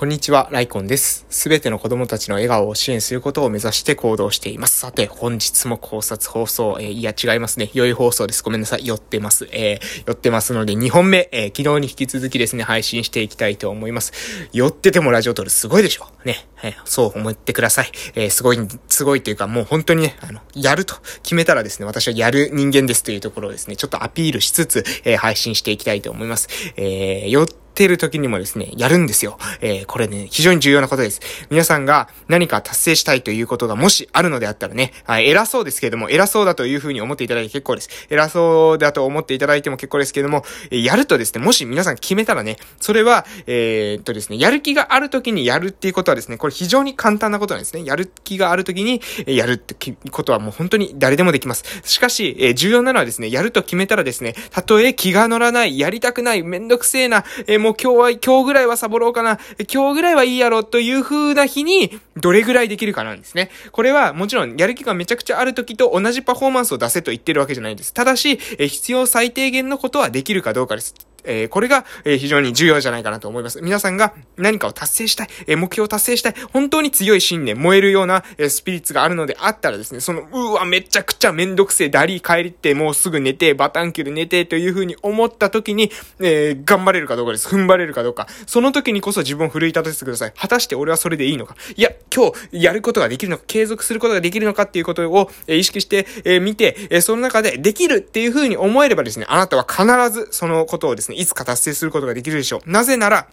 こんにちは、ライコンです。すべての子供たちの笑顔を支援することを目指して行動しています。さて、本日も考察放送、えー、いや、違いますね。良い放送です。ごめんなさい。寄ってます。えー、寄ってますので、2本目、えー、昨日に引き続きですね、配信していきたいと思います。寄っててもラジオ撮るすごいでしょ？ね。はい、そう思ってください。えー、すごい、すごいというか、もう本当にね、あの、やると決めたらですね、私はやる人間ですというところをですね、ちょっとアピールしつつ、えー、配信していきたいと思います。えー、寄ってってる時にもですね、やるんですよ。えー、これね、非常に重要なことです。皆さんが何か達成したいということがもしあるのであったらね、はい、偉そうですけれども、偉そうだというふうに思っていただいて結構です。偉そうだと思っていただいても結構ですけれども、えやるとですね、もし皆さん決めたらね、それは、えー、っとですね、やる気がある時にやるっていうことはですね、これ非常に簡単なことなんですね。やる気がある時に、やるってことはもう本当に誰でもできます。しかし、え重要なのはですね、やると決めたらですね、たとえ気が乗らない、やりたくない、めんどくせえな、えも今日は、今日ぐらいはサボろうかな、今日ぐらいはいいやろという風な日に、どれぐらいできるかなんですね。これはもちろんやる気がめちゃくちゃある時と同じパフォーマンスを出せと言ってるわけじゃないです。ただし、必要最低限のことはできるかどうかです。えー、これが、えー、非常に重要じゃないかなと思います。皆さんが何かを達成したい、えー、目標を達成したい、本当に強い信念、燃えるような、えスピリッツがあるのであったらですね、その、うわ、めちゃくちゃめんどくせえ、ダリー帰りってもうすぐ寝て、バタンキュル寝てという風に思った時に、え頑張れるかどうかです。踏ん張れるかどうか。その時にこそ自分を奮い立たせてください。果たして俺はそれでいいのか。いや、今日やることができるのか、継続することができるのかっていうことを、え意識して、え見て、えその中でできるっていう風に思えればですね、あなたは必ずそのことをですね、いつか達成するることができるでしょう。なぜなら、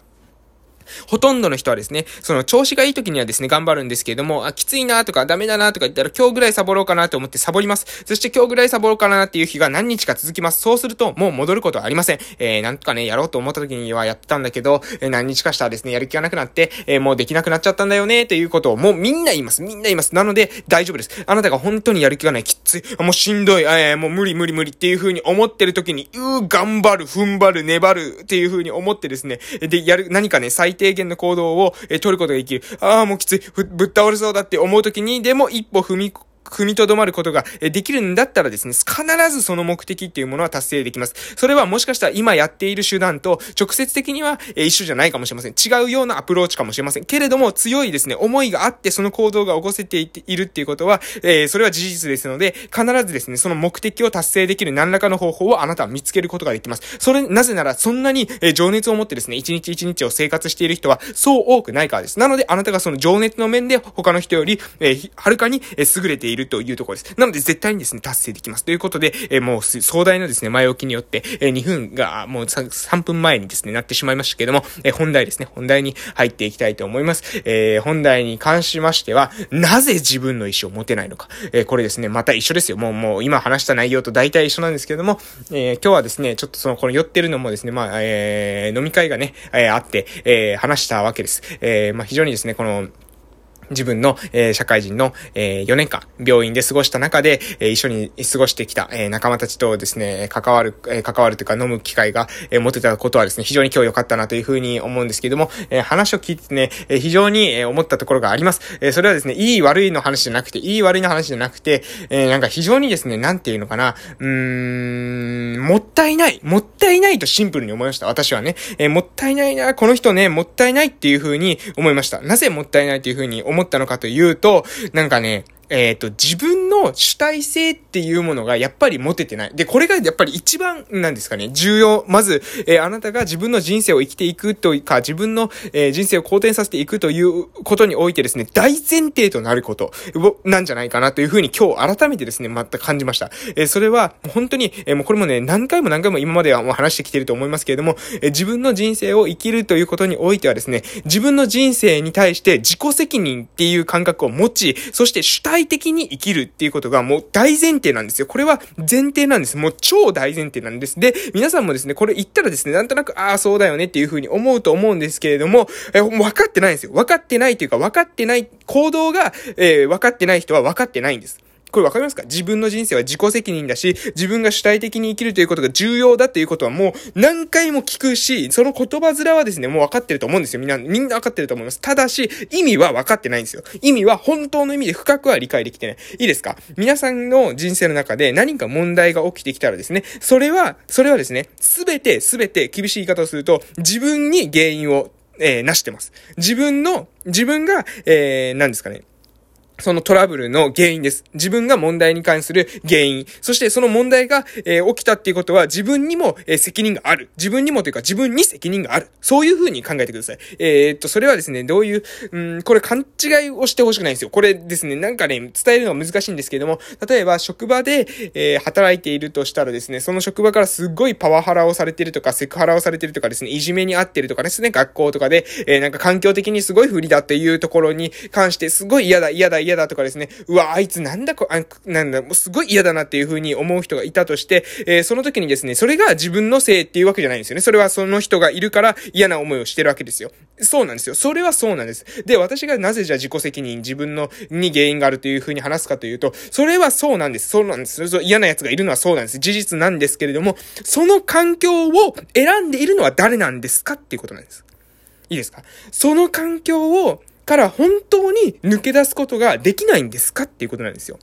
ほとんどの人はですね、その調子がいい時にはですね、頑張るんですけれども、あ、きついなとかダメだなとか言ったら今日ぐらいサボろうかなと思ってサボります。そして今日ぐらいサボろうかなっていう日が何日か続きます。そうするともう戻ることはありません。えー、なんとかね、やろうと思った時にはやってたんだけど、えー、何日かしたらですね、やる気がなくなって、えー、もうできなくなっちゃったんだよね、ということをもうみんな言います。みんな言います。なので大丈夫です。あなたが本当にやる気がない、きつい、もうしんどい、えー、もう無理無理無理っていう風に思ってる時に、うー、頑張る、踏ん張る、粘るっていう風に思ってですね、で、やる、何かね、最低限の行動をを、え取ることができる。ああ、もうきつい。ぶっ倒れそうだって思う時に、でも一歩踏み踏みとどまることができるんだったらですね、必ずその目的っていうものは達成できます。それはもしかしたら今やっている手段と直接的には一緒じゃないかもしれません。違うようなアプローチかもしれません。けれども強いですね、思いがあってその行動が起こせているっていうことは、えー、それは事実ですので、必ずですね、その目的を達成できる何らかの方法をあなたは見つけることができます。それ、なぜならそんなに、情熱を持ってですね、一日一日を生活している人はそう多くないからです。なのであなたがその情熱の面で他の人より、えー、はるかに優れているるというところです。なので絶対にですね、達成できます。ということで、え、もう壮大なですね、前置きによって、え、2分がもう 3, 3分前にですね、なってしまいましたけれども、え、本題ですね、本題に入っていきたいと思います。えー、本題に関しましては、なぜ自分の意思を持てないのか。えー、これですね、また一緒ですよ。もう、もう今話した内容と大体一緒なんですけれども、えー、今日はですね、ちょっとその、この寄ってるのもですね、まあ、えー、飲み会がね、えー、あって、えー、話したわけです。えー、まあ非常にですね、この、自分の、えー、社会人の、えー、4年間、病院で過ごした中で、えー、一緒に過ごしてきた、えー、仲間たちとですね、関わる、えー、関わるというか飲む機会が、えー、持てたことはですね、非常に今日良かったなというふうに思うんですけども、えー、話を聞いてね、えー、非常に、えー、思ったところがあります。えー、それはですね、いい悪いの話じゃなくて、いい悪いの話じゃなくて、えー、なんか非常にですね、なんていうのかな、うーん、もったいない、もったいないとシンプルに思いました。私はね、えー、もったいないな、この人ね、もったいないっていうふうに思いました。なぜもったいないというふうに思思ったのかというと、なんかね、えっ、ー、と、自分の主体性っていうものがやっぱり持ててない。で、これがやっぱり一番なんですかね、重要。まず、えー、あなたが自分の人生を生きていくというか、自分の、えー、人生を好転させていくということにおいてですね、大前提となることなんじゃないかなというふうに今日改めてですね、また感じました。えそれは本当に、えもうこれもね、何回も何回も今まではもう話してきてると思いますけれども、え自分の人生を生きるということにおいてはですね、自分の人生に対して自己責任っていう感覚を持ち、そして主体快適に生きるっていうことがもう大前提なんですよ。これは前提なんです。もう超大前提なんです。で、皆さんもですね、これ言ったらですね、なんとなく、ああ、そうだよねっていう風に思うと思うんですけれども、え、分かってないんですよ。分かってないというか、分かってない行動が、えー、分かってない人は分かってないんです。これわかりますか？自分の人生は自己責任だし、自分が主体的に生きるということが重要だっていうことはもう何回も聞くし、その言葉面はですね、もう分かってると思うんですよ。みんな、みんな分かってると思います。ただし、意味は分かってないんですよ。意味は本当の意味で深くは理解できてない。いいですか？皆さんの人生の中で何か問題が起きてきたらですね、それは、それはですね、すべて、すべて厳しい言い方をすると、自分に原因をえー、なしてます。自分の、自分が、えー、何ですかね。そのトラブルの原因です。自分が問題に関する原因。そしてその問題が、えー、起きたっていうことは自分にも、えー、責任がある。自分にもというか自分に責任がある。そういうふうに考えてください。えー、っと、それはですね、どういう、うん、これ勘違いをしてほしくないんですよ。これですね、なんかね、伝えるのは難しいんですけれども、例えば職場で、えー、働いているとしたらですね、その職場からすっごいパワハラをされてるとか、セクハラをされてるとかですね、いじめにあってるとかですね、学校とかで、え、なんか環境的にすごい不利だっていうところに関してすごい嫌だ、嫌だ、嫌だ嫌だとかですね、うわ、あいつなんだこ、あなんだ、もうすごい嫌だなっていう風に思う人がいたとして、えー、その時にですね、それが自分のせいっていうわけじゃないんですよね。それはその人がいるから嫌な思いをしてるわけですよ。そうなんですよ。それはそうなんです。で、私がなぜじゃあ自己責任、自分の、に原因があるという風に話すかというと、それはそうなんです。そうなんです。嫌な奴がいるのはそうなんです。事実なんですけれども、その環境を選んでいるのは誰なんですかっていうことなんです。いいですか？その環境をから本当に抜け出すことができないんですかっていうことなんですよ。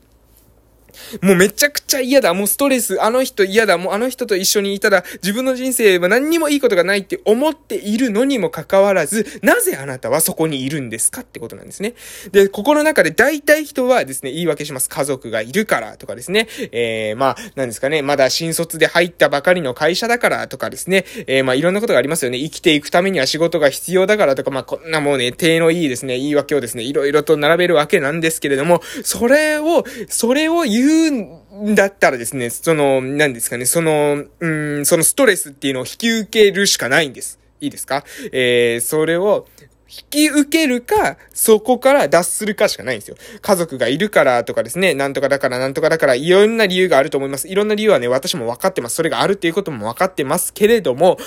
もうめちゃくちゃ嫌だ。もうストレス、あの人嫌だ。もうあの人と一緒にいたら自分の人生は何にもいいことがないって思っているのにもかかわらず、なぜあなたはそこにいるんですかってことなんですね。で、ここの中で大体人はですね、言い訳します。家族がいるからとかですね。えー、まあ、なんですかね。まだ新卒で入ったばかりの会社だからとかですね。えー、まあいろんなことがありますよね。生きていくためには仕事が必要だからとか、まあこんなもうね、手のいいですね、言い訳をですね、いろいろと並べるわけなんですけれども、それを、それを言うだったらですね、その、何ですかね、その、うん、そのストレスっていうのを引き受けるしかないんです。いいですか？えー、それを、引き受けるか、そこから脱するかしかないんですよ。家族がいるからとかですね、なんとかだからなんとかだから、いろんな理由があると思います。いろんな理由はね、私も分かってます。それがあるっていうことも分かってますけれども、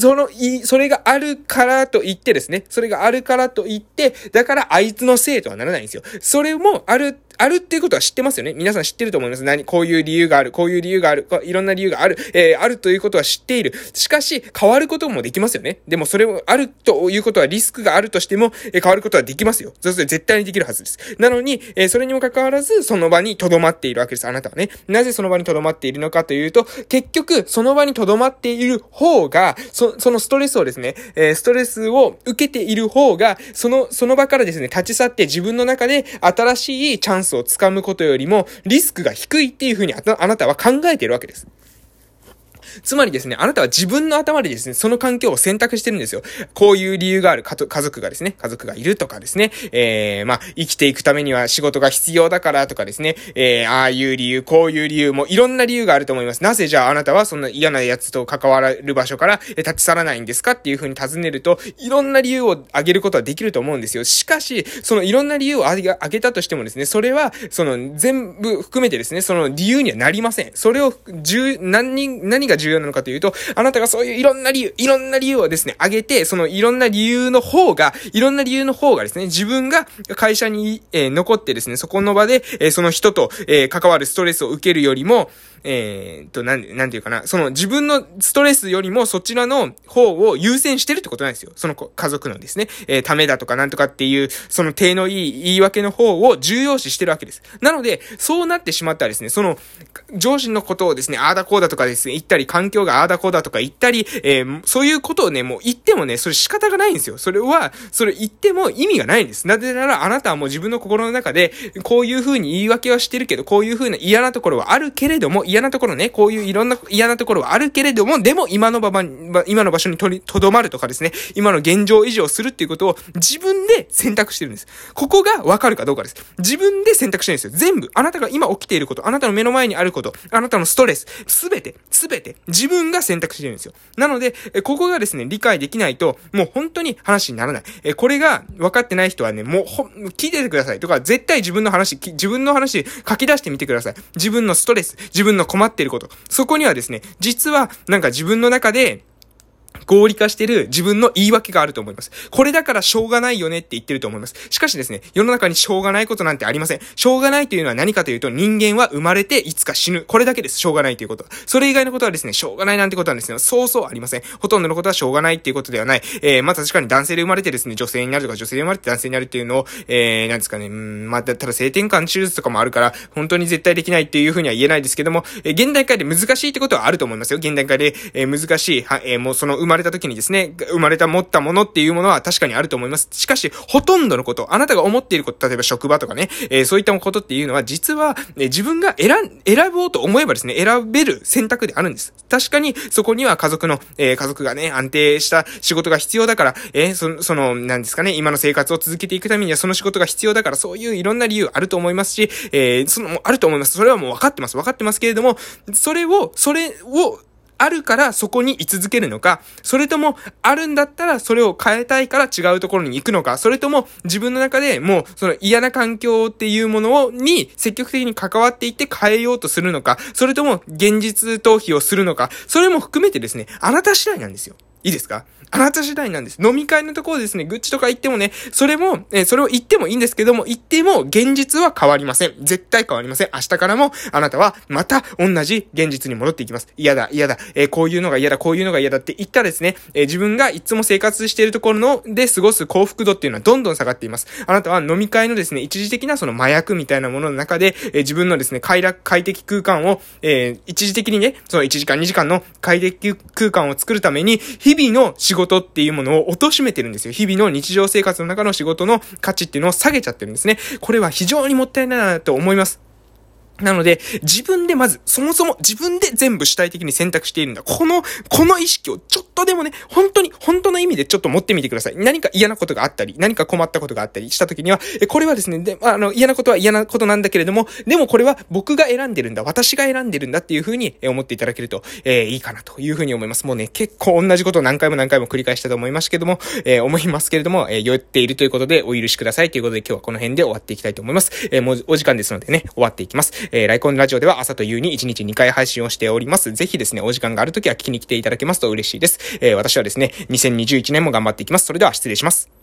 その、いそれがあるからと言ってですね、それがあるからと言って、だからあいつのせいとはならないんですよ。それもあるあるっていうことは知ってますよね？皆さん知ってると思います。何、こういう理由がある、こういう理由がある、いろんな理由がある、えー、あるということは知っている。しかし、変わることもできますよね？でもそれをあるということはリスクがあるとしても、えー、変わることはできますよ。そして絶対にできるはずです。なのに、えー、それにもかかわらず、その場に留まっているわけです。あなたはね。なぜその場に留まっているのかというと、結局、その場に留まっている方が、そ、そのストレスをですね、え、ストレスを受けている方が、その、その場からですね、立ち去って自分の中で新しいチャンスをつかむことことよりもリスクが低いっていうふうにあなたは考えているわけです。つまりですね、あなたは自分の頭でですね、その環境を選択してるんですよ。こういう理由がある家族がですね、家族がいるとかですね、えー、まあ、生きていくためには仕事が必要だからとかですね、えー、ああいう理由、こういう理由もいろんな理由があると思います。なぜじゃああなたはそんな嫌な奴と関わる場所から立ち去らないんですかっていうふうに尋ねると、いろんな理由を挙げることはできると思うんですよ。しかし、そのいろんな理由を挙げたとしてもですね、それは、その全部含めてですね、その理由にはなりません。それを、十、何人、何が重要なのかというと、あなたがそういういろんな理由、いろんな理由をですね、挙げて、そのいろんな理由の方が、いろんな理由の方がですね、自分が会社に、えー、残ってですね、そこの場で、えー、その人と、えー、関わるストレスを受けるよりも、えー、と、なん、なんていうかな、その自分のストレスよりもそちらの方を優先してるってことなんですよ。その家族のですね、えー、ためだとかなんとかっていう、その手のいい言い訳の方を重要視してるわけです。なので、そうなってしまったらですね、その、上司のことをですね、ああだこうだとかですね、言ったり、環境がああだこうだとか言ったり、えー、そういうことをね、もう言ってもね、それ仕方がないんですよ。それは、それ言っても意味がないんです。なぜなら、あなたはもう自分の心の中で、こういう風に言い訳はしてるけど、こういう風な嫌なところはあるけれども、嫌なところね、こういういろんな嫌なところはあるけれども、でも今の場場、今の場所にとり、とどまるとかですね、今の現状維持をするっていうことを自分で選択してるんです。ここがわかるかどうかです。自分で選択してるんですよ。全部。あなたが今起きていること、あなたの目の前にあること、あなたのストレス、すべて、すべて、自分が選択してるんですよ。なので、ここがですね、理解できないと、もう本当に話にならない。え、これが分かってない人はね、もうほ、聞いててください。とか、絶対自分の話、自分の話書き出してみてください。自分のストレス、自分の困っていること。そこにはですね、実は、なんか自分の中で、合理化してる自分の言い訳があると思います。これだからしょうがないよねって言ってると思います。しかしですね、世の中にしょうがないことなんてありません。しょうがないというのは何かというと、人間は生まれていつか死ぬ。これだけです。しょうがないということ。それ以外のことはですね、しょうがないなんてことはですね、そうそうありません。ほとんどのことはしょうがないっていうことではない。えー、まあ確かに男性で生まれてですね、女性になるとか、女性で生まれて男性になるっていうのを、えー、なんですかね、うん、まあ、ただ性転換手術とかもあるから、本当に絶対できないっていうふうには言えないですけども、えー、現代界で難しいってことはあると思いますよ。現代界で、えー、難しい、は、えー、もうその生ままれた時にですね、生まれた持ったものっていうものは確かにあると思います。しかし、ほとんどのこと、あなたが思っていること、例えば職場とかね、えー、そういったことっていうのは、実は、ね、自分が選、選ぼうと思えばですね、選べる選択であるんです。確かに、そこには家族の、えー、家族がね、安定した仕事が必要だから、えー、そその、なんですかね、今の生活を続けていくためにはその仕事が必要だから、そういういろんな理由あると思いますし、えー、その、あると思います。それはもう分かってます。分かってますけれども、それを、それを、あるからそこに居続けるのか、それともあるんだったらそれを変えたいから違うところに行くのか、それとも自分の中でもうその嫌な環境っていうものをに積極的に関わっていって変えようとするのか、それとも現実逃避をするのか、それも含めてですね、あなた次第なんですよ。いいですか？あなた次第なんです。飲み会のところですね、愚痴とか言ってもね、それも、えそれを言ってもいいんですけども、言っても現実は変わりません。絶対変わりません。明日からも、あなたはまた同じ現実に戻っていきます。嫌だ、嫌だ、えー、こういうのが嫌だ、こういうのが嫌だって言ったらですね、えー、自分がいつも生活しているところの、で過ごす幸福度っていうのはどんどん下がっています。あなたは飲み会のですね、一時的なその麻薬みたいなものの中で、え、自分のですね、快楽、快適空間を、え一時的にね、その1時間2時間の快適空間を作るために、日々の仕事っていうものを貶めてるんですよ。日々の日常生活の中の仕事の価値っていうのを下げちゃってるんですね。これは非常にもったいないなと思います。なので、自分でまず、そもそも自分で全部主体的に選択しているんだ。この、この意識をちょっとでもね、本当に、本当の意味でちょっと持ってみてください。何か嫌なことがあったり、何か困ったことがあったりした時には、え、これはですね、で、あの、嫌なことは嫌なことなんだけれども、でもこれは僕が選んでるんだ、私が選んでるんだっていう風に思っていただけると、えー、いいかなという風に思います。もうね、結構同じことを何回も何回も繰り返したと思いますけども、えー、思いますけれども、えー、酔っているということでお許しくださいということで今日はこの辺で終わっていきたいと思います。え、もうお時間ですのでね、終わっていきます。えー、ライコンラジオでは朝と夕に1日2回配信をしております。ぜひですね、お時間があるときは聞きに来ていただけますと嬉しいです。えー、私はですね、2021年も頑張っていきます。それでは失礼します。